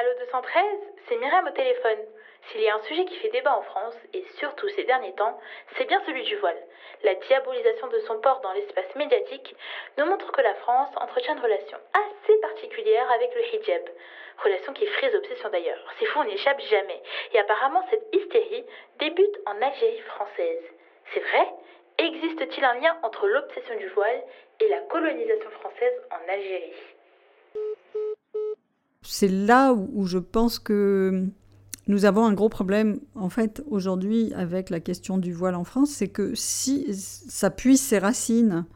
Allo 213, c'est Myriam au téléphone. S'il y a un sujet qui fait débat en France, et surtout ces derniers temps, c'est bien celui du voile. La diabolisation de son port dans l'espace médiatique nous montre que la France entretient une relation assez particulière avec le hijab. Relation qui frise obsession d'ailleurs. C'est fou, on n'y échappe jamais. Et apparemment, cette hystérie débute en Algérie française. C'est vrai? Existe-t-il un lien entre l'obsession du voile et la colonisation française en Algérie? C'est là où, je pense que nous avons un gros problème, en fait, aujourd'hui, avec la question du voile en France, c'est que si ça puise ses racines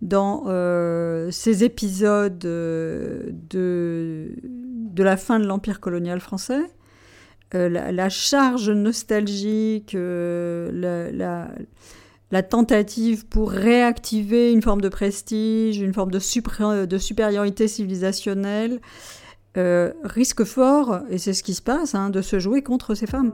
dans euh, ces épisodes euh, de, la fin de l'Empire colonial français, euh, la, charge nostalgique, la, tentative pour réactiver une forme de prestige, une forme de supériorité civilisationnelle, euh, risque fort, et c'est ce qui se passe, hein, de se jouer contre ces femmes.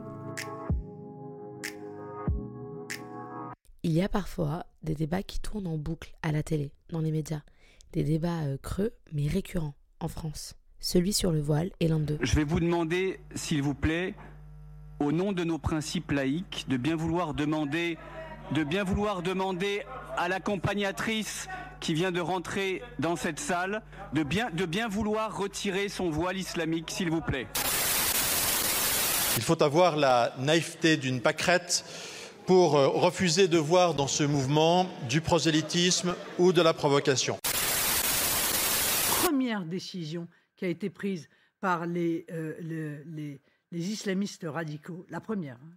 Il y a parfois des débats qui tournent en boucle à la télé, dans les médias. Des débats euh, creux, mais récurrents en France. Celui sur le voile est l'un d'eux. Je vais vous demander, s'il vous plaît, au nom de nos principes laïques, de bien vouloir demander, de bien vouloir demander à l'accompagnatrice qui vient de rentrer dans cette salle de bien, de bien vouloir retirer son voile islamique, s'il vous plaît. Il faut avoir la naïveté d'une pâquerette pour euh, refuser de voir dans ce mouvement du prosélytisme ou de la provocation. Première décision qui a été prise par les, euh, les, islamistes radicaux, la première, hein,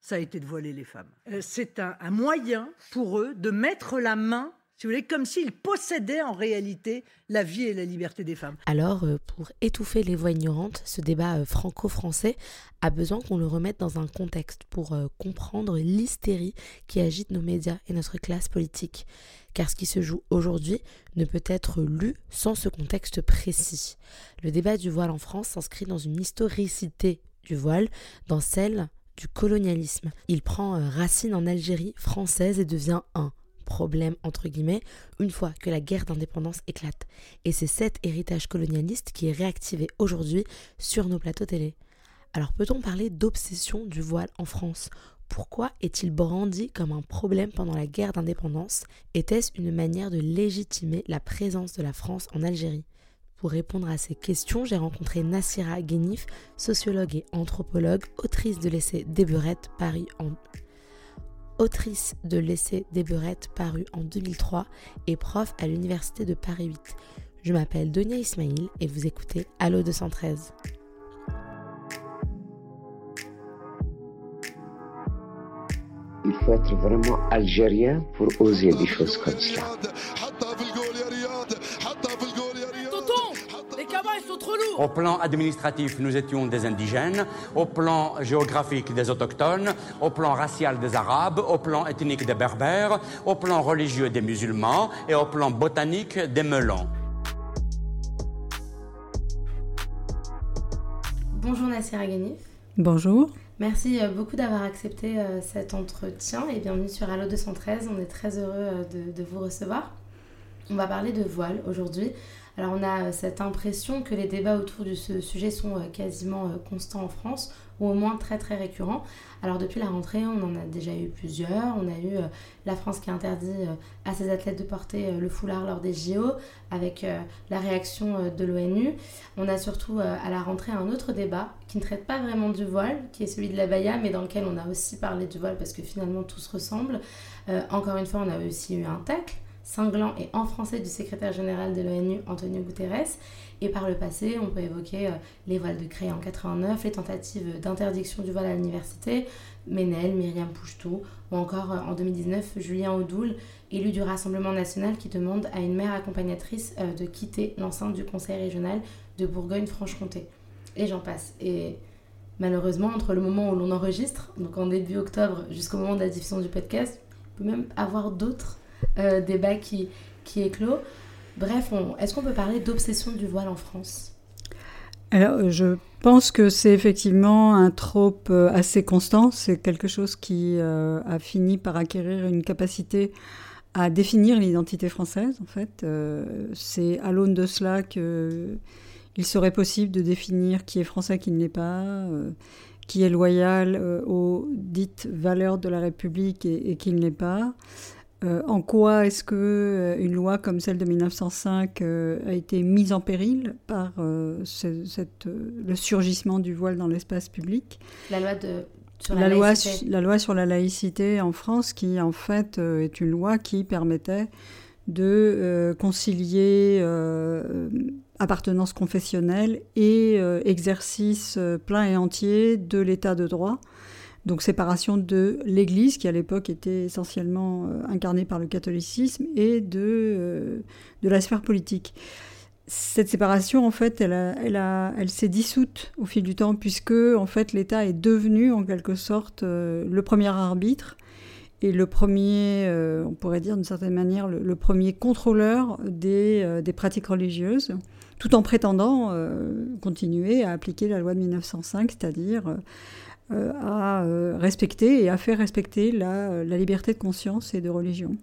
ça a été de voiler les femmes. Euh, c'est un, un moyen pour eux de mettre la main si vous voulez, comme s'ils possédaient en réalité la vie et la liberté des femmes. Alors, euh, pour étouffer les voix ignorantes, ce débat euh, franco-français a besoin qu'on le remette dans un contexte pour euh, comprendre l'hystérie qui agite nos médias et notre classe politique. Car ce qui se joue aujourd'hui ne peut être lu sans ce contexte précis. Le débat du voile en France s'inscrit dans une historicité du voile, dans celle du colonialisme. Il prend racine en Algérie française et devient un problème, entre guillemets, une fois que la guerre d'indépendance éclate. Et c'est cet héritage colonialiste qui est réactivé aujourd'hui sur nos plateaux télé. Alors peut-on parler d'obsession du voile en France? Pourquoi est-il brandi comme un problème pendant la guerre d'indépendance? Était-ce une manière de légitimer la présence de la France en Algérie? Pour répondre à ces questions, j'ai rencontré Nassira Guénif, sociologue et anthropologue, autrice de l'essai Débeurette, Paris en autrice de l'essai des Beurettes paru en 2003 et prof à l'Université de Paris 8. Je m'appelle Donia Ismail et vous écoutez Allo 213. Il faut être vraiment algérien pour oser des choses comme cela. Au plan administratif, nous étions des indigènes. Au plan géographique, des autochtones. Au plan racial, des arabes. Au plan ethnique, des berbères. Au plan religieux, des musulmans. Et au plan botanique, des melons. Bonjour Nassir Aghanif. Bonjour. Merci euh, beaucoup d'avoir accepté euh, cet entretien et bienvenue sur Allo 213. On est très heureux euh, de, de vous recevoir. On va parler de voile aujourd'hui. Alors on a euh, cette impression que les débats autour de ce sujet sont euh, quasiment euh, constants en France, ou au moins très très récurrents. Alors depuis la rentrée, on en a déjà eu plusieurs. On a eu la France qui interdit à ses athlètes de porter le foulard lors des JO, avec la réaction de l'ONU. On a surtout à la rentrée un autre débat qui ne traite pas vraiment du voile, qui est celui de la baya, mais dans lequel on a aussi parlé du voile parce que finalement tout se ressemble. encore une fois, on a aussi eu un tacle cinglant et en français du secrétaire général de l'ONU, Antonio Guterres. Et par le passé, on peut évoquer euh, les voiles de Cré en 89, les tentatives d'interdiction du voile à l'université, Ménel, Myriam Pouchtou, ou encore euh, en 2019, Julien Audoul, élu du Rassemblement national, qui demande à une mère accompagnatrice euh, de quitter l'enceinte du conseil régional de Bourgogne-Franche-Comté. Et j'en passe. Et malheureusement, entre le moment où l'on enregistre, donc en début octobre, jusqu'au moment de la diffusion du podcast, il peut même avoir d'autres euh, débat qui, qui éclot. Bref, est-ce qu'on peut parler d'obsession du voile en France? Alors, je pense que c'est effectivement un trope euh, assez constant. C'est quelque chose qui euh, a fini par acquérir une capacité à définir l'identité française, en fait. c'est à l'aune de cela que il serait possible de définir qui est français, qui ne l'est pas, qui est loyal aux dites valeurs de la République et, qui ne l'est pas. En quoi est-ce que une loi comme celle de 1905 a été mise en péril par cette, le surgissement du voile dans l'espace public? La loi de la, loi, la loi sur la laïcité en France, qui en fait euh, est une loi qui permettait de euh, concilier euh, appartenance confessionnelle et exercice plein et entier de l'état de droit. Donc séparation de l'Église, qui à l'époque était essentiellement incarnée par le catholicisme, et de, de la sphère politique. Cette séparation, en fait, elle, elle, s'est dissoute au fil du temps, puisque en fait, l'État est devenu, en quelque sorte, euh, le premier arbitre et le premier, euh, on pourrait dire d'une certaine manière, le, premier contrôleur des, euh, des, pratiques religieuses, tout en prétendant continuer à appliquer la loi de 1905, c'est-à-dire à respecter et à faire respecter la, la, liberté de conscience et de religion,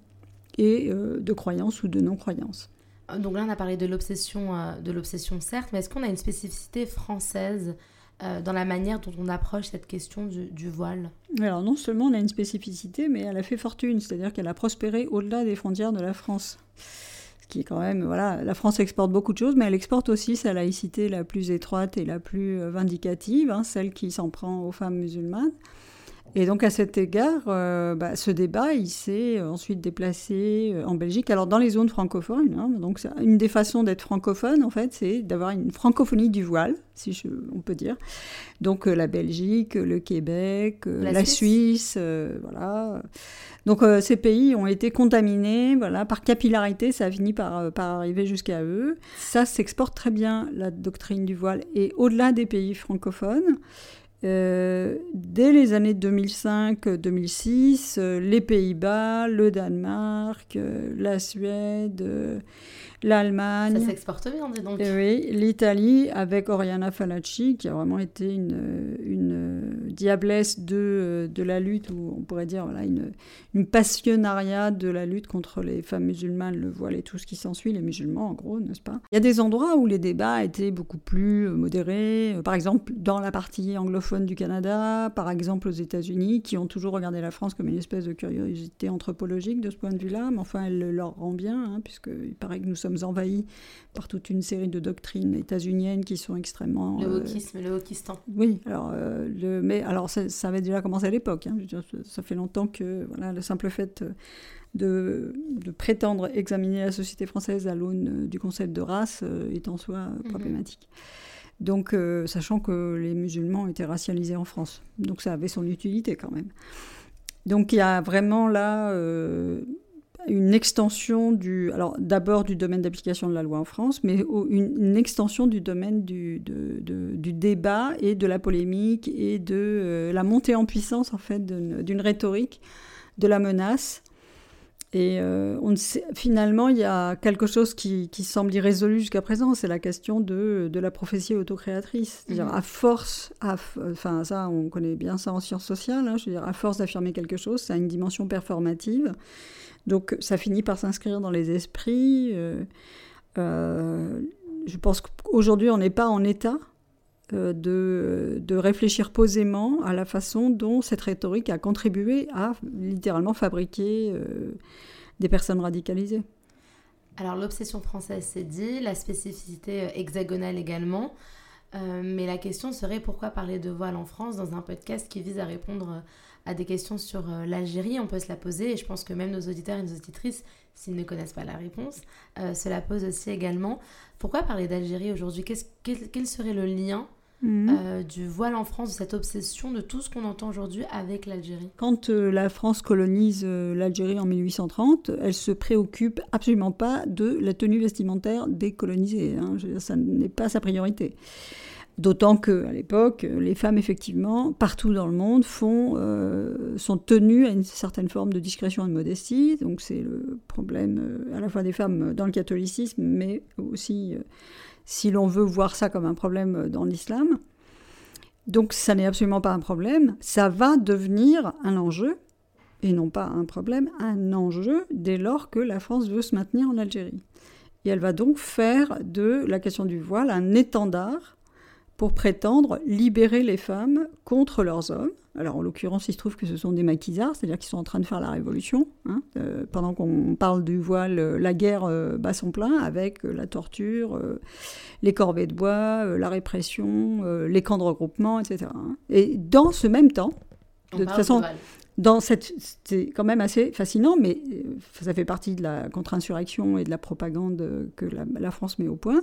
et de croyance ou de non-croyance. Donc là, on a parlé de l'obsession, euh, de l'obsession certes, mais est-ce qu'on a une spécificité française euh, dans la manière dont on approche cette question du, voile? Alors non seulement on a une spécificité, mais elle a fait fortune, c'est-à-dire qu'elle a prospéré au-delà des frontières de la France. Voilà, la France exporte beaucoup de choses, mais elle exporte aussi sa laïcité la plus étroite et la plus euh, vindicative, hein, celle qui s'en prend aux femmes musulmanes. Et donc à cet égard, euh, bah, ce débat, il s'est euh, ensuite déplacé euh, en Belgique. Alors dans les zones francophones, hein, donc une des façons d'être francophone, en fait, c'est d'avoir une francophonie du voile, si on peut dire. Donc la Belgique, le Québec, la, Suisse, voilà. Donc ces pays ont été contaminés, voilà, par capillarité, ça a fini par, par arriver jusqu'à eux. Ça s'exporte très bien, la doctrine du voile, et au-delà des pays francophones. Euh, dès les années 2005-2006, euh, les Pays-Bas, le Danemark, euh, la Suède, l'Allemagne. Ça s'exporte bien, dis donc. oui, l'Italie avec Oriana Falacci, qui a vraiment été une, une diablesse de, de la lutte, ou on pourrait dire voilà, une, une passionnariat de la lutte contre les femmes musulmanes, le voile et tout ce qui s'ensuit, les musulmans en gros, n'est-ce pas? Il y a des endroits où les débats étaient beaucoup plus modérés, par exemple dans la partie anglophone du Canada, par exemple aux États-Unis, qui ont toujours regardé la France comme une espèce de curiosité anthropologique de ce point de vue-là, mais enfin elle leur rend bien, hein, puisqu'il paraît que nous sommes sommes envahis par toute une série de doctrines états-uniennes qui sont extrêmement... Le euh, wokisme, le wokistan. Oui, alors, euh, le, mais alors ça, avait déjà commencé à l'époque. Hein, ça fait longtemps que voilà, le simple fait de, de, prétendre examiner la société française à l'aune du concept de race euh, est en soi mhm. problématique. Donc, sachant que les musulmans étaient racialisés en France. Donc, ça avait son utilité quand même. Donc, il y a vraiment là une extension du, alors d'abord du domaine d'application de la loi en France, mais une, extension du domaine du, du, débat et de la polémique et de euh, la montée en puissance en fait d'une rhétorique de la menace. Et euh, on sait, finalement, il y a quelque chose qui, qui semble irrésolu jusqu'à présent, c'est la question de, de, la prophétie autocréatrice. C'est-à-dire, mmh. à force, à, enfin ça, on connaît bien ça en sciences sociales, hein, je veux dire, à force d'affirmer quelque chose, ça a une dimension performative. Donc ça finit par s'inscrire dans les esprits. Euh, euh, je pense qu'aujourd'hui, on n'est pas en état euh, de, de, réfléchir posément à la façon dont cette rhétorique a contribué à littéralement fabriquer des personnes radicalisées. Alors l'obsession française, c'est dit, la spécificité hexagonale également. Mais la question serait pourquoi parler de voile en France dans un podcast qui vise à répondre à des questions sur euh, l'Algérie, on peut se la poser. Et je pense que même nos auditeurs et nos auditrices, s'ils ne connaissent pas la réponse, euh, se la posent aussi également. Pourquoi parler d'Algérie aujourd'hui? Quel, serait le lien mhm. euh, du voile en France, de cette obsession de tout ce qu'on entend aujourd'hui avec l'Algérie Quand la France colonise l'Algérie en 1830, elle se préoccupe absolument pas de la tenue vestimentaire des colonisés. Hein. ça n'est pas sa priorité. D'autant qu'à l'époque, les femmes, effectivement, partout dans le monde, font, euh, sont tenues à une certaine forme de discrétion et de modestie. Donc c'est le problème euh, à la fois des femmes dans le catholicisme, mais aussi, euh, si l'on veut voir ça comme un problème dans l'islam. Donc ça n'est absolument pas un problème. Ça va devenir un enjeu, et non pas un problème, un enjeu dès lors que la France veut se maintenir en Algérie. Et elle va donc faire de la question du voile un étendard pour prétendre libérer les femmes contre leurs hommes. Alors en l'occurrence, il se trouve que ce sont des maquisards, c'est-à-dire qu'ils sont en train de faire la révolution. Hein. Euh, pendant qu'on parle du voile, euh, la guerre euh, bat son plein avec la torture, les corvées de bois, la répression, les camps de regroupement, etc. Hein. Et dans ce même temps, de toute façon, dans cette, c'est quand même assez fascinant, mais ça fait partie de la contre-insurrection et de la propagande que la France met au point.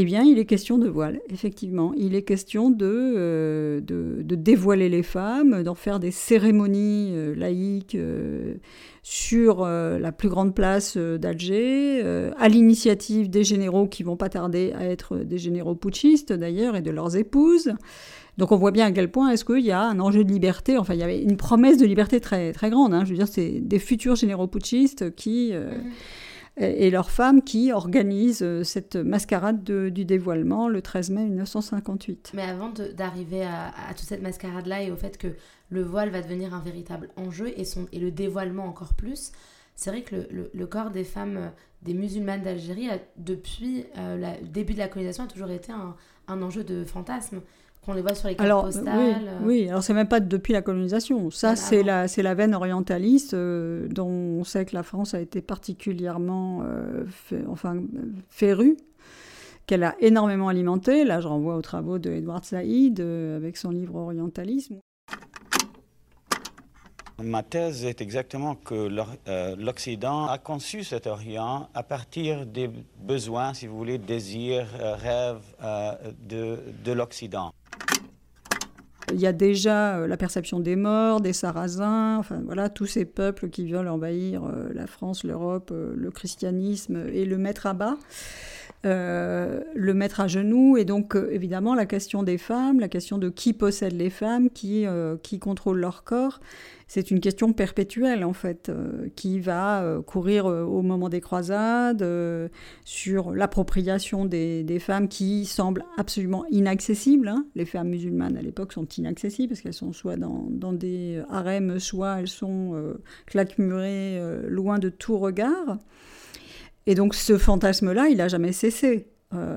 Eh bien, il est question de voile, effectivement. Il est question de, euh, de, dévoiler les femmes, d'en faire des cérémonies euh, laïques euh, sur la plus grande place d'Alger, à l'initiative des généraux qui vont pas tarder à être des généraux putschistes d'ailleurs et de leurs épouses. Donc on voit bien à quel point est-ce qu'il y a un enjeu de liberté, enfin il y avait une promesse de liberté très, très grande. Hein. Je veux dire, c'est des futurs généraux putschistes qui... Mhm et leurs femmes qui organisent euh, cette mascarade du dévoilement le 13 mai 1958. Mais avant d'arriver à, toute cette mascarade-là et au fait que le voile va devenir un véritable enjeu et, son, et le dévoilement encore plus, c'est vrai que le, corps des femmes, euh, des musulmanes d'Algérie, depuis euh, le début de la colonisation, a toujours été un, un enjeu de fantasme on les voit sur les cartes alors, postales. Oui, alors c'est même pas depuis la colonisation. Ça, c'est la, c'est la veine orientaliste euh, dont on sait que la France a été particulièrement euh, enfin, férue, qu'elle a énormément alimentée. Là, je renvoie aux travaux de Edward Said euh, avec son livre Orientalisme. Ma thèse est exactement que l'Occident a conçu cet Orient à partir des besoins, si vous voulez, désirs, rêves de, de l'Occident. Il y a déjà euh, la perception des morts, des Sarrasins, enfin voilà, tous ces peuples qui veulent envahir euh, la France, l'Europe, euh, le christianisme et le mettre à bas. Le mettre à genoux. Et donc, évidemment, la question des femmes, la question de qui possède les femmes, qui, qui contrôle leur corps, c'est une question perpétuelle en fait, euh, qui va euh, courir euh, au moment des croisades, sur l'appropriation des, femmes qui semblent absolument inaccessibles. Hein. Les femmes musulmanes à l'époque sont inaccessibles parce qu'elles sont soit dans, des harems, soit elles sont claquemurées loin de tout regard. Et donc ce fantasme-là, il n'a jamais cessé.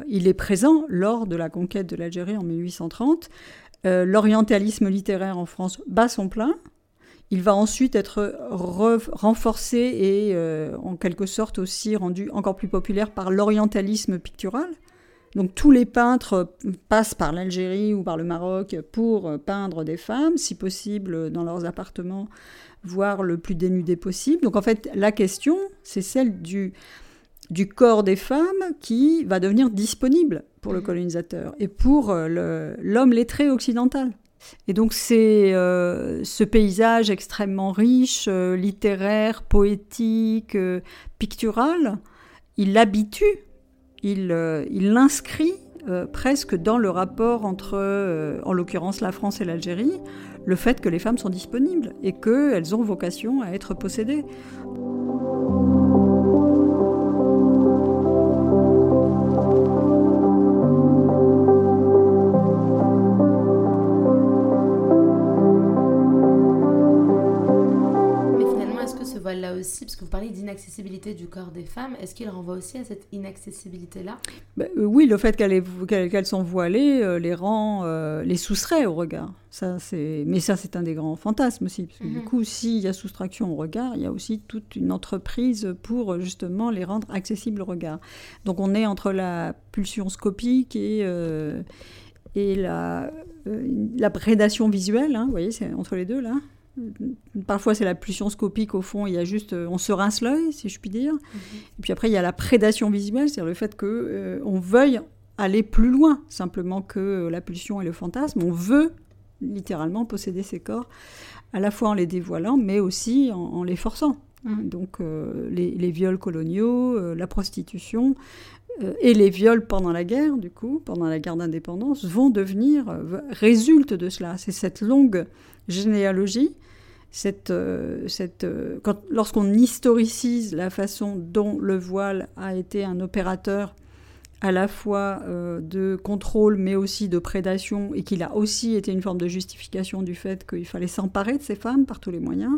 il est présent lors de la conquête de l'Algérie en 1830. L'orientalisme littéraire en France bat son plein. Il va ensuite être renforcé et euh, en quelque sorte aussi rendu encore plus populaire par l'orientalisme pictural. Donc tous les peintres passent par l'Algérie ou par le Maroc pour peindre des femmes, si possible dans leurs appartements, voire le plus dénudé possible. Donc en fait, la question, c'est celle du, du corps des femmes qui va devenir disponible pour le mmh. colonisateur et pour euh, l'homme lettré occidental. Et donc c'est euh, ce paysage extrêmement riche, euh, littéraire, poétique, euh, pictural, il l'habitue, il l'inscrit presque dans le rapport entre, en l'occurrence, la France et l'Algérie, le fait que les femmes sont disponibles et qu'elles ont vocation à être possédées. Là aussi, parce que vous parlez d'inaccessibilité du corps des femmes, est-ce qu'il renvoie aussi à cette inaccessibilité-là? Bah, euh, Oui, le fait qu'elles sont voilées euh, les rend, euh, les soustrait au regard. Ça, Mais ça, c'est un des grands fantasmes aussi, parce que du mhm. coup, s'il y a soustraction au regard, il y a aussi toute une entreprise pour justement les rendre accessibles au regard. Donc on est entre la pulsion scopique et et la, la prédation visuelle, hein, vous voyez, c'est entre les deux là. Parfois, c'est la pulsion scopique, au fond, il y a juste, on se rince l'œil, si je puis dire. Mhm. Et puis après, il y a la prédation visuelle, c'est-à-dire le fait qu'on euh, on veuille aller plus loin, simplement que la pulsion et le fantasme. On veut littéralement posséder ces corps, à la fois en les dévoilant, mais aussi en, les forçant. Mhm. Donc, euh, les, viols coloniaux, euh, la prostitution, et les viols pendant la guerre, du coup, pendant la guerre d'indépendance, vont devenir, résultent de cela. C'est cette longue généalogie, cette, euh, cette, euh, lorsqu'on historicise la façon dont le voile a été un opérateur à la fois euh, de contrôle mais aussi de prédation et qu'il a aussi été une forme de justification du fait qu'il fallait s'emparer de ces femmes par tous les moyens,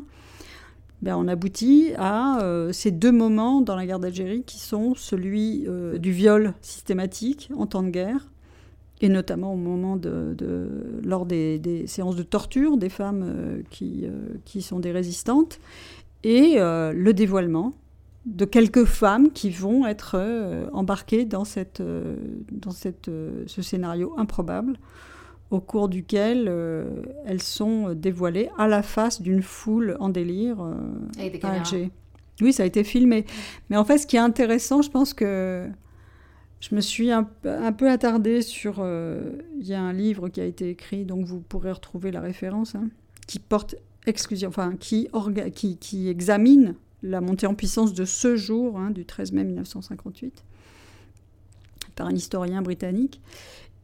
ben, on aboutit à ces deux moments dans la guerre d'Algérie qui sont celui du viol systématique en temps de guerre, et notamment au moment de, lors des, séances de torture des femmes euh, qui, qui sont des résistantes, et le dévoilement de quelques femmes qui vont être embarquées dans, cette, dans cette, ce scénario improbable au cours duquel euh, elles sont dévoilées à la face d'une foule en délire euh, à Alger. Oui, ça a été filmé. Mais en fait, ce qui est intéressant, je pense que je me suis un, peu attardée sur... Euh, il y a un livre qui a été écrit, donc vous pourrez retrouver la référence, hein, qui porte exclusion, enfin, qui, qui, examine la montée en puissance de ce jour, hein, du 13 mai 1958, par un historien britannique.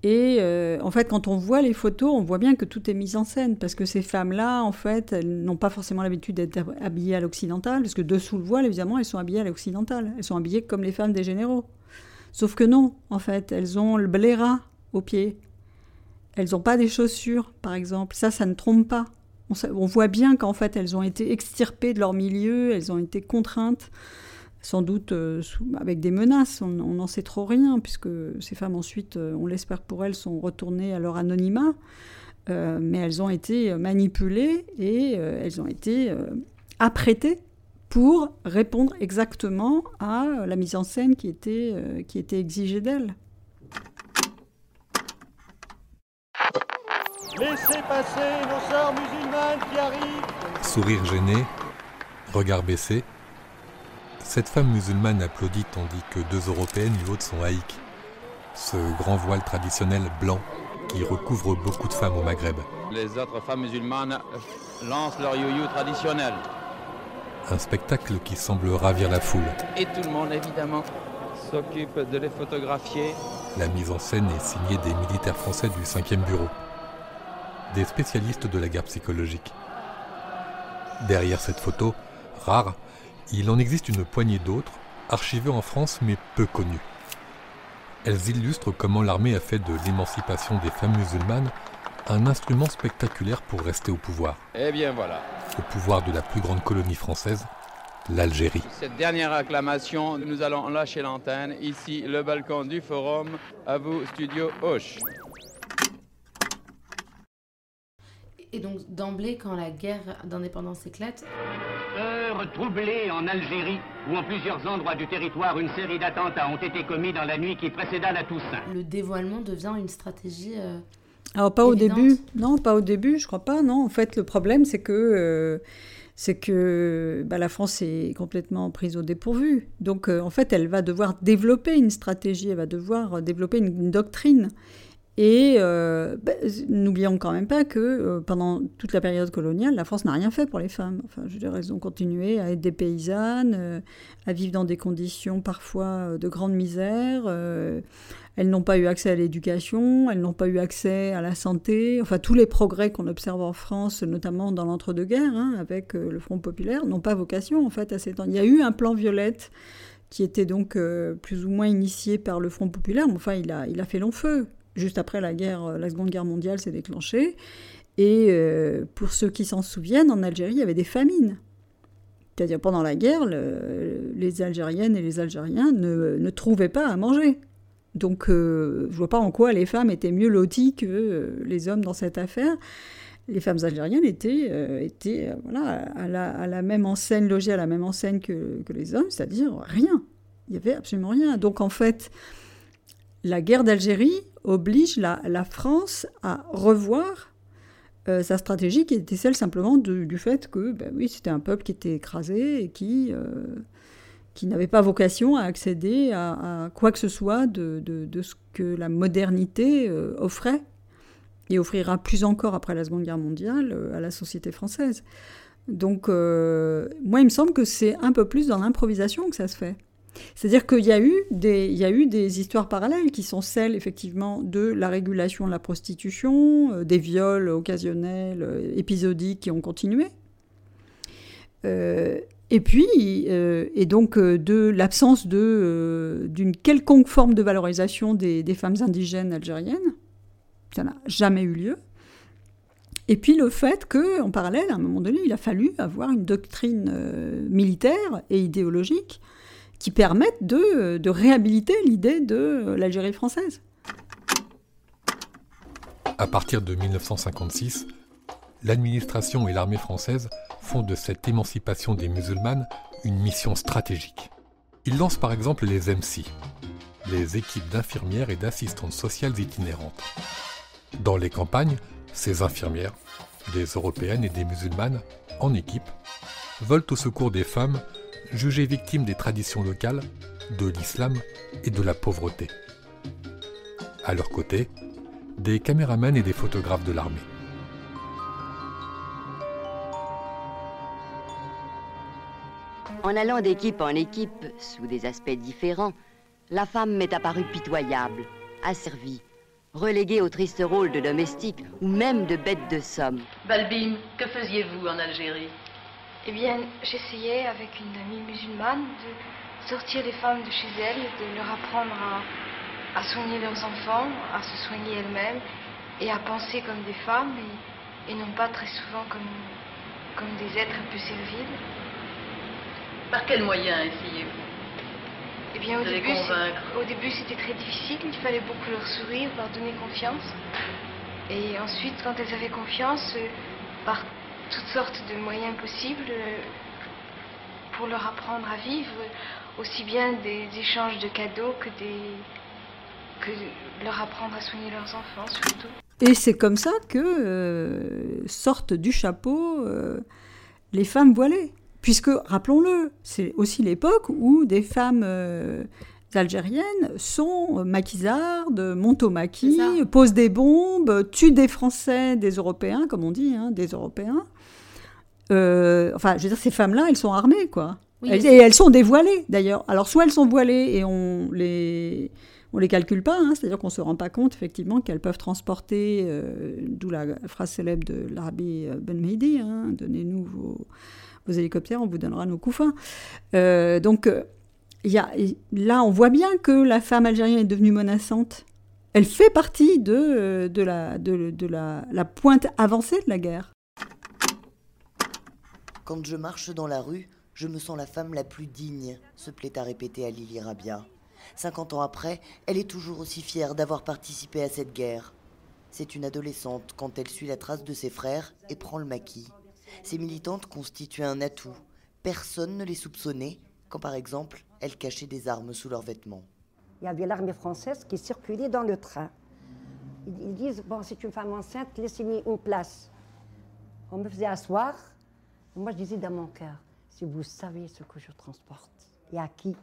Et euh, en fait, quand on voit les photos, on voit bien que tout est mis en scène, parce que ces femmes-là, en fait, elles n'ont pas forcément l'habitude d'être habillées à l'occidental, parce que dessous le voile, évidemment, elles sont habillées à l'occidental. Elles sont habillées comme les femmes des généraux. Sauf que non, en fait, elles ont le bléra au pied. Elles n'ont pas des chaussures, par exemple. Ça, ça ne trompe pas. On, voit bien qu'en fait, elles ont été extirpées de leur milieu, elles ont été contraintes sans doute euh, avec des menaces. On n'en sait trop rien, puisque ces femmes ensuite, euh, on l'espère pour elles, sont retournées à leur anonymat. Euh, mais elles ont été manipulées et elles ont été apprêtées pour répondre exactement à la mise en scène qui était, qui était exigée d'elles. Laissez passer nos sœurs musulmanes qui arrivent. Sourire gêné, regard baissé. Cette femme musulmane applaudit tandis que deux Européennes lui ôtent son haïk, ce grand voile traditionnel blanc qui recouvre beaucoup de femmes au Maghreb. Les autres femmes musulmanes lancent leur you-you traditionnel. Un spectacle qui semble ravir la foule. Et tout le monde, évidemment, s'occupe de les photographier. La mise en scène est signée des militaires français du 5e bureau, des spécialistes de la guerre psychologique. Derrière cette photo, rare, il en existe une poignée d'autres, archivées en France mais peu connues. Elles illustrent comment l'armée a fait de l'émancipation des femmes musulmanes un instrument spectaculaire pour rester au pouvoir. Eh bien voilà. Au pouvoir de la plus grande colonie française, l'Algérie. Cette dernière acclamation, nous allons lâcher l'antenne. Ici, le balcon du forum. À vous, studio Hoche. Et donc, d'emblée, quand la guerre d'indépendance éclate, Heure troublée en Algérie, où en plusieurs endroits du territoire, une série d'attentats ont été commis dans la nuit qui précéda la Toussaint. Le dévoilement devient une stratégie. Euh, Alors, pas au début. Non, pas au début, je crois pas. Non, en fait, le problème, c'est que. Euh, c'est que bah, la France est complètement prise au dépourvu. Donc, euh, en fait, elle va devoir développer une stratégie, elle va devoir développer une doctrine. Et euh, bah, n'oublions quand même pas que euh, pendant toute la période coloniale, la France n'a rien fait pour les femmes. Enfin, je dire, elles ont continué à être des paysannes, euh, à vivre dans des conditions parfois de grande misère. elles n'ont pas eu accès à l'éducation, elles n'ont pas eu accès à la santé. Enfin, tous les progrès qu'on observe en France, notamment dans l'entre-deux-guerres, hein, avec le Front populaire, n'ont pas vocation en fait à ces temps. Il y a eu un plan violette qui était donc plus ou moins initié par le Front populaire, mais enfin, il a, il a fait long feu juste après la guerre, euh, la Seconde Guerre mondiale s'est déclenchée. Et euh, pour ceux qui s'en souviennent, en Algérie, il y avait des famines. C'est-à-dire pendant la guerre, les Algériennes et les Algériens ne, trouvaient pas à manger. Donc euh, je ne vois pas en quoi les femmes étaient mieux loties que les hommes dans cette affaire. Les femmes algériennes étaient, étaient voilà, à, la, même enseigne, logées à la même enseigne que, que les hommes, c'est-à-dire rien. Il n'y avait absolument rien. Donc en fait, la guerre d'Algérie oblige la, France à revoir euh, sa stratégie qui était celle simplement du fait que ben oui, c'était un peuple qui était écrasé et qui, euh, n'avait pas vocation à accéder à, quoi que ce soit de, ce que la modernité euh, offrait et offrira plus encore après la Seconde Guerre mondiale à la société française. Donc moi, il me semble que c'est un peu plus dans l'improvisation que ça se fait. C'est-à-dire qu'il y, a eu des, y a eu des histoires parallèles qui sont celles, effectivement, de la régulation de la prostitution, euh, des viols occasionnels, euh, épisodiques qui ont continué. Euh, et puis, et donc de l'absence d'une quelconque forme de valorisation des, femmes indigènes algériennes. Ça n'a jamais eu lieu. Et puis le fait qu'en parallèle, à un moment donné, il a fallu avoir une doctrine militaire et idéologique qui permette de, de réhabiliter l'idée de l'Algérie française. À partir de 1956, l'administration et l'armée française font de cette émancipation des musulmanes une mission stratégique. Ils lancent par exemple les MC, les équipes d'infirmières et d'assistantes sociales itinérantes. Dans les campagnes, ces infirmières, des européennes et des musulmanes, en équipe, volent au secours des femmes jugées victimes des traditions locales, de l'islam et de la pauvreté. À leur côté, des caméramans et des photographes de l'armée. En allant d'équipe en équipe, sous des aspects différents, la femme m'est apparue pitoyable, asservie, reléguée au triste rôle de domestique ou même de bête de somme. Balbine, que faisiez-vous en Algérie? Eh bien, j'essayais avec une amie musulmane de sortir les femmes de chez elles, de leur apprendre à, à soigner leurs enfants, à se soigner elles-mêmes et à penser comme des femmes et, et non pas très souvent comme, comme des êtres un peu serviles. Par quels moyens essayez-vous Eh bien, au De début, au début, c'était très difficile. Il fallait beaucoup leur sourire, leur donner confiance. Et ensuite, quand elles avaient confiance, euh, par toutes sortes de moyens possibles, euh, pour leur apprendre à vivre, aussi bien des échanges de cadeaux que des que leur apprendre à soigner leurs enfants, surtout. Et c'est comme ça que euh, sortent du chapeau euh, les femmes voilées. Puisque, rappelons-le, c'est aussi l'époque où des femmes euh, algériennes sont maquisardes, maquis, posent des bombes, tuent des Français, des Européens, comme on dit, hein, des Européens. Euh, enfin, je veux dire, ces femmes-là, elles sont armées, quoi. Oui, Elles- et elles sont dévoilées, d'ailleurs. Alors, soit elles sont voilées et on les, on les calcule pas, hein, c'est-à-dire qu'on ne se rend pas compte, effectivement, qu'elles peuvent transporter, euh, d'où la phrase célèbre de l'Arabie euh, Ben Mehdi, hein, donnez-nous vos, vos hélicoptères, on vous donnera nos couffins. Euh, donc, il y a, là, on voit bien que la femme algérienne est devenue menaçante. Elle fait partie de, de, la, de, de la, la pointe avancée de la guerre. Quand je marche dans la rue, je me sens la femme la plus digne, se plaît à répéter à Lily Rabia. 50 ans après, elle est toujours aussi fière d'avoir participé à cette guerre. C'est une adolescente quand elle suit la trace de ses frères et prend le maquis. Ces militantes constituaient un atout. Personne ne les soupçonnait quand, par exemple, elles cachaient des armes sous leurs vêtements. Il y avait l'armée française qui circulait dans le train. Ils, disent, bon, c'est une femme enceinte, laissez-lui une place. On me faisait asseoir. Moi, je disais dans mon cœur, si vous savez ce que je transporte et à qui,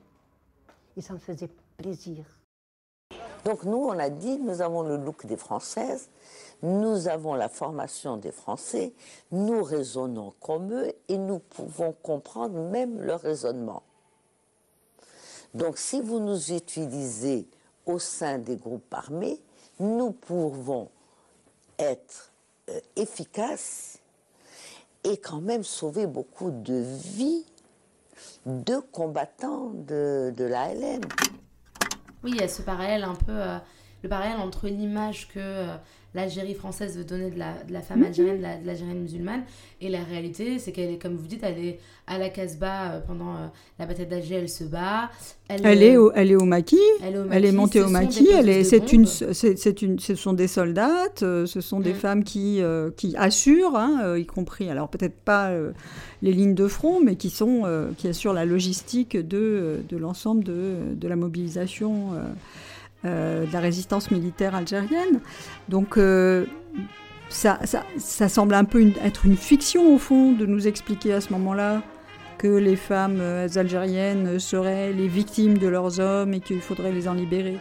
et ça me faisait plaisir. Donc nous, on a dit, nous avons le look des Françaises, nous avons la formation des Français, nous raisonnons comme eux et nous pouvons comprendre même leur raisonnement. Donc si vous nous utilisez au sein des groupes armés, nous pouvons être euh, efficaces et quand même sauver beaucoup de vies de combattants de, de l'ALN. Oui, il y a ce parallèle un peu, euh, le parallèle entre l'image que euh, l'Algérie française veut donner de la, de la femme Mhm. algérienne, de la- de l'Algérienne musulmane, et la réalité, c'est qu'elle est, comme vous dites, elle est à la Casbah euh, pendant euh, la bataille d'Alger, elle se bat. Elle, est au, elle est au maquis, elle est au elle est montée au maquis, elle est, c'est une, c'est, une, ce sont des soldates, euh, ce sont des Mm. femmes qui, qui assurent, hein, y compris, alors peut-être pas les lignes de front, mais qui sont, qui assurent la logistique de, de l'ensemble de, de la mobilisation de la résistance militaire algérienne. Donc euh, ça, ça, ça semble un peu être une fiction au fond de nous expliquer à ce moment-là que les femmes euh, algériennes seraient les victimes de leurs hommes et qu'il faudrait les en libérer.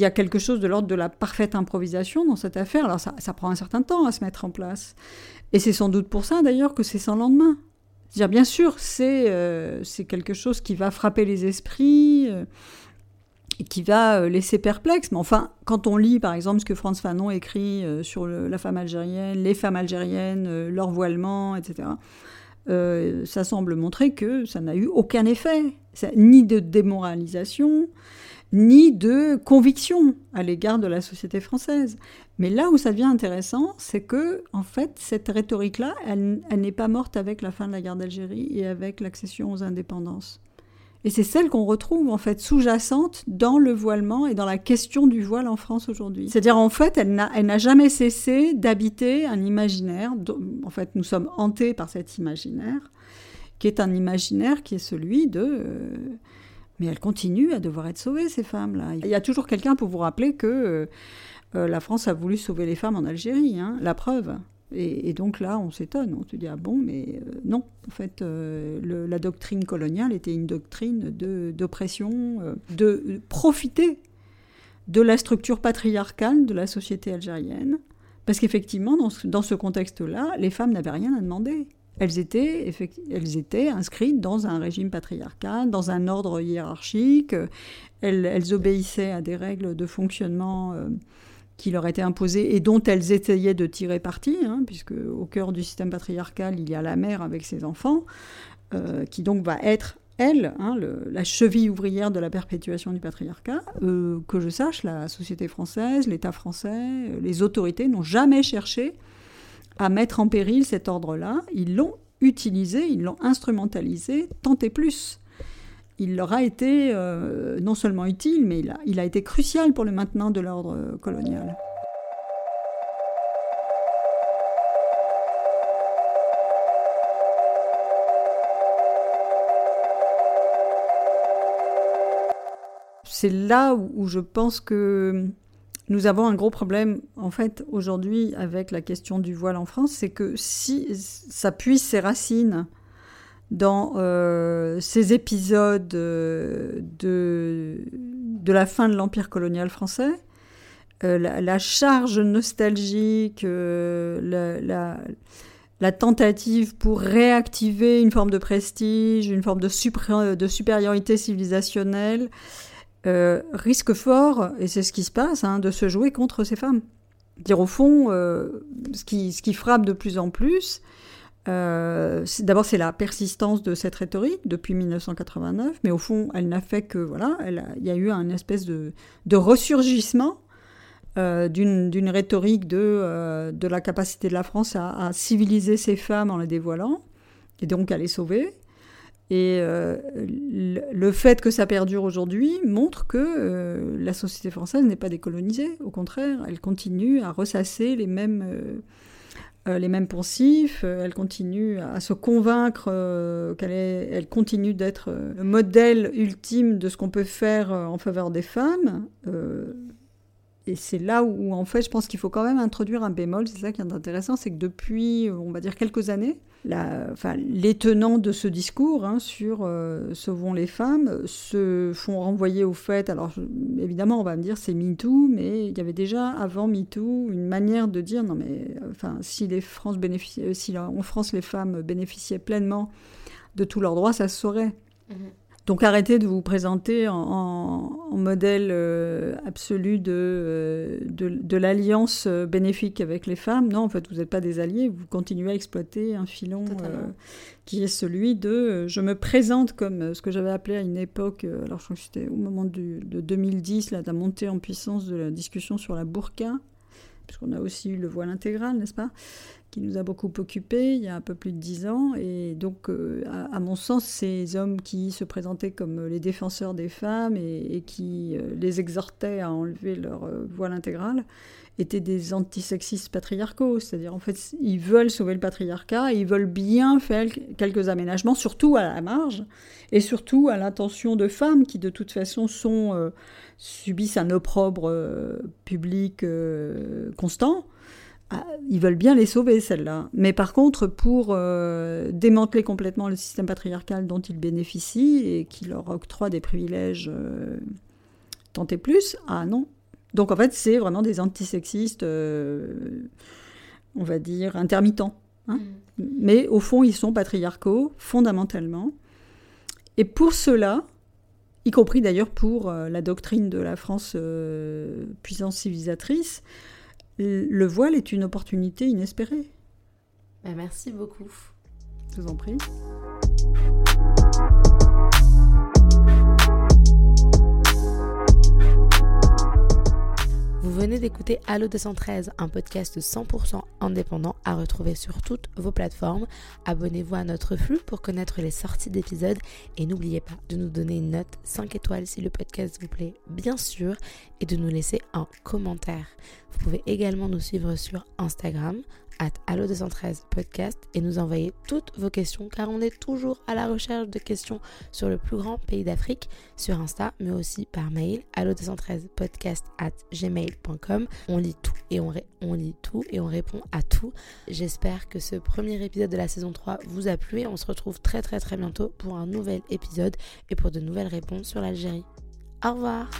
Y a quelque chose de l'ordre de la parfaite improvisation dans cette affaire. Alors ça, prend un certain temps à se mettre en place. Et c'est sans doute pour ça d'ailleurs que c'est sans lendemain. C'est-à-dire, bien sûr, c'est euh, quelque chose qui va frapper les esprits euh, et qui va euh, laisser perplexe. Mais enfin, quand on lit par exemple ce que Franz Fanon écrit sur la femme algérienne, les femmes algériennes, leur voilement, etc., ça semble montrer que ça n'a eu aucun effet, Ça- ni de démoralisation, ni de conviction à l'égard de la société française. Mais là où ça devient intéressant, c'est que, en fait, cette rhétorique-là, elle, n'est pas morte avec la fin de la guerre d'Algérie et avec l'accession aux indépendances. Et c'est celle qu'on retrouve, en fait, sous-jacente dans le voilement et dans la question du voile en France aujourd'hui. C'est-à-dire, en fait, elle n'a, jamais cessé d'habiter un imaginaire. En fait, nous sommes hantés par cet imaginaire, qui est un imaginaire qui est celui de... euh, mais elles continuent à devoir être sauvées, ces femmes-là. Il y a toujours quelqu'un pour vous rappeler que euh, euh, la France a voulu sauver les femmes en Algérie, hein, la preuve. Et, donc là, on s'étonne, on se dit, ah bon, mais euh, non, en fait, la doctrine coloniale était une doctrine de- d'oppression, euh, de profiter de la structure patriarcale de la société algérienne. Parce qu'effectivement, dans ce contexte-là, les femmes n'avaient rien à demander. Elles étaient, inscrites dans un régime patriarcal, dans un ordre hiérarchique. Elles, obéissaient à des règles de fonctionnement euh, qui leur étaient imposées et dont elles essayaient de tirer parti, hein, puisque au cœur du système patriarcal, il y a la mère avec ses enfants, euh, qui donc va être, elle, hein, la cheville ouvrière de la perpétuation du patriarcat. Euh, que je sache, la société française, l'État français, les autorités n'ont jamais cherché à mettre en péril cet ordre-là. Ils l'ont utilisé, ils l'ont instrumentalisé, tant et plus. Il leur a été euh, non seulement utile, mais il a, il a été crucial pour le maintien de l'ordre colonial. C'est là où je pense que nous avons un gros problème, en fait, aujourd'hui, avec la question du voile en France, c'est que si ça puise ses racines dans euh, ces épisodes euh, de, la fin de l'Empire colonial français, euh, la, charge nostalgique, la, tentative pour réactiver une forme de prestige, une forme de supériorité civilisationnelle, euh, risque fort, et c'est ce qui se passe, hein, de se jouer contre ces femmes. Dire au fond, euh, ce, qui, ce qui frappe de plus en plus, euh, d'abord c'est la persistance de cette rhétorique depuis 1989, mais au fond elle n'a fait que, voilà, il y a eu un espèce de, de ressurgissement d'une rhétorique de, de la capacité de la France à, à civiliser ces femmes en les dévoilant, et donc à les sauver. Et euh, le, fait que ça perdure aujourd'hui montre que euh, la société française n'est pas décolonisée. Au contraire, elle continue à ressasser les mêmes, euh, euh, les mêmes poncifs, elle continue à se convaincre qu'elle elle continue d'être le modèle ultime de ce qu'on peut faire en faveur des femmes. Et c'est là où, en fait, je pense qu'il faut quand même introduire un bémol. C'est ça qui est intéressant, c'est que depuis, on va dire, quelques années, enfin, les tenants de ce discours hein, sur euh, sauvons les femmes se font renvoyer au fait. Alors, évidemment, on va me dire c'est MeToo, mais il y avait déjà avant MeToo une manière de dire non, mais enfin, si, les France si en France les femmes bénéficiaient pleinement de tous leurs droits, ça se saurait. Donc arrêtez de vous présenter en, en- en modèle euh, absolu de, euh, de, de l'alliance euh, bénéfique avec les femmes. Non, en fait, vous n'êtes pas des alliés, vous continuez à exploiter un filon euh, qui est celui de je me présente comme ce que j'avais appelé à une époque, alors je crois que c'était au moment du- de 2010, là, de la montée en puissance de la discussion sur la burqa, puisqu'on a aussi eu le voile intégral, n'est-ce pas? Qui nous a beaucoup occupés il y a un peu plus de dix ans. Et donc, euh, à, mon sens, ces hommes qui se présentaient comme les défenseurs des femmes et, qui euh, les exhortaient à enlever leur euh, voile intégral étaient des antisexistes patriarcaux. C'est-à-dire, en fait, ils veulent sauver le patriarcat et ils veulent bien faire quelques aménagements, surtout à la marge, et surtout à l'intention de femmes qui, de toute façon, euh, subissent un opprobre euh, public euh, constant. Ah, ils veulent bien les sauver, celles-là. Mais par contre, pour euh, démanteler complètement le système patriarcal dont ils bénéficient et qui leur octroie des privilèges euh, tant et plus, ah non, Donc en fait, c'est vraiment des antisexistes, euh, on va dire, intermittents. Hein. Mm. Mais au fond, ils sont patriarcaux, fondamentalement. Et pour cela, y compris d'ailleurs pour la doctrine de la France puissance civilisatrice, le voile est une opportunité inespérée. Bah, merci beaucoup. Je vous en prie. Vous venez d'écouter Allo 213, un podcast 100% indépendant à retrouver sur toutes vos plateformes. Abonnez-vous à notre flux pour connaître les sorties d'épisodes et n'oubliez pas de nous donner une note 5 étoiles si le podcast vous plaît, bien sûr, et de nous laisser un commentaire. Vous pouvez également nous suivre sur Instagram, at allo213 podcast et nous envoyer toutes vos questions car on est toujours à la recherche de questions sur le plus grand pays d'Afrique sur Insta mais aussi par mail allo213 podcast at gmail.com on lit tout et on, on lit tout et on répond à tout. J'espère que ce premier épisode de la saison 3 vous a plu et on se retrouve très très très bientôt pour un nouvel épisode et pour de nouvelles réponses sur l'Algérie. Au revoir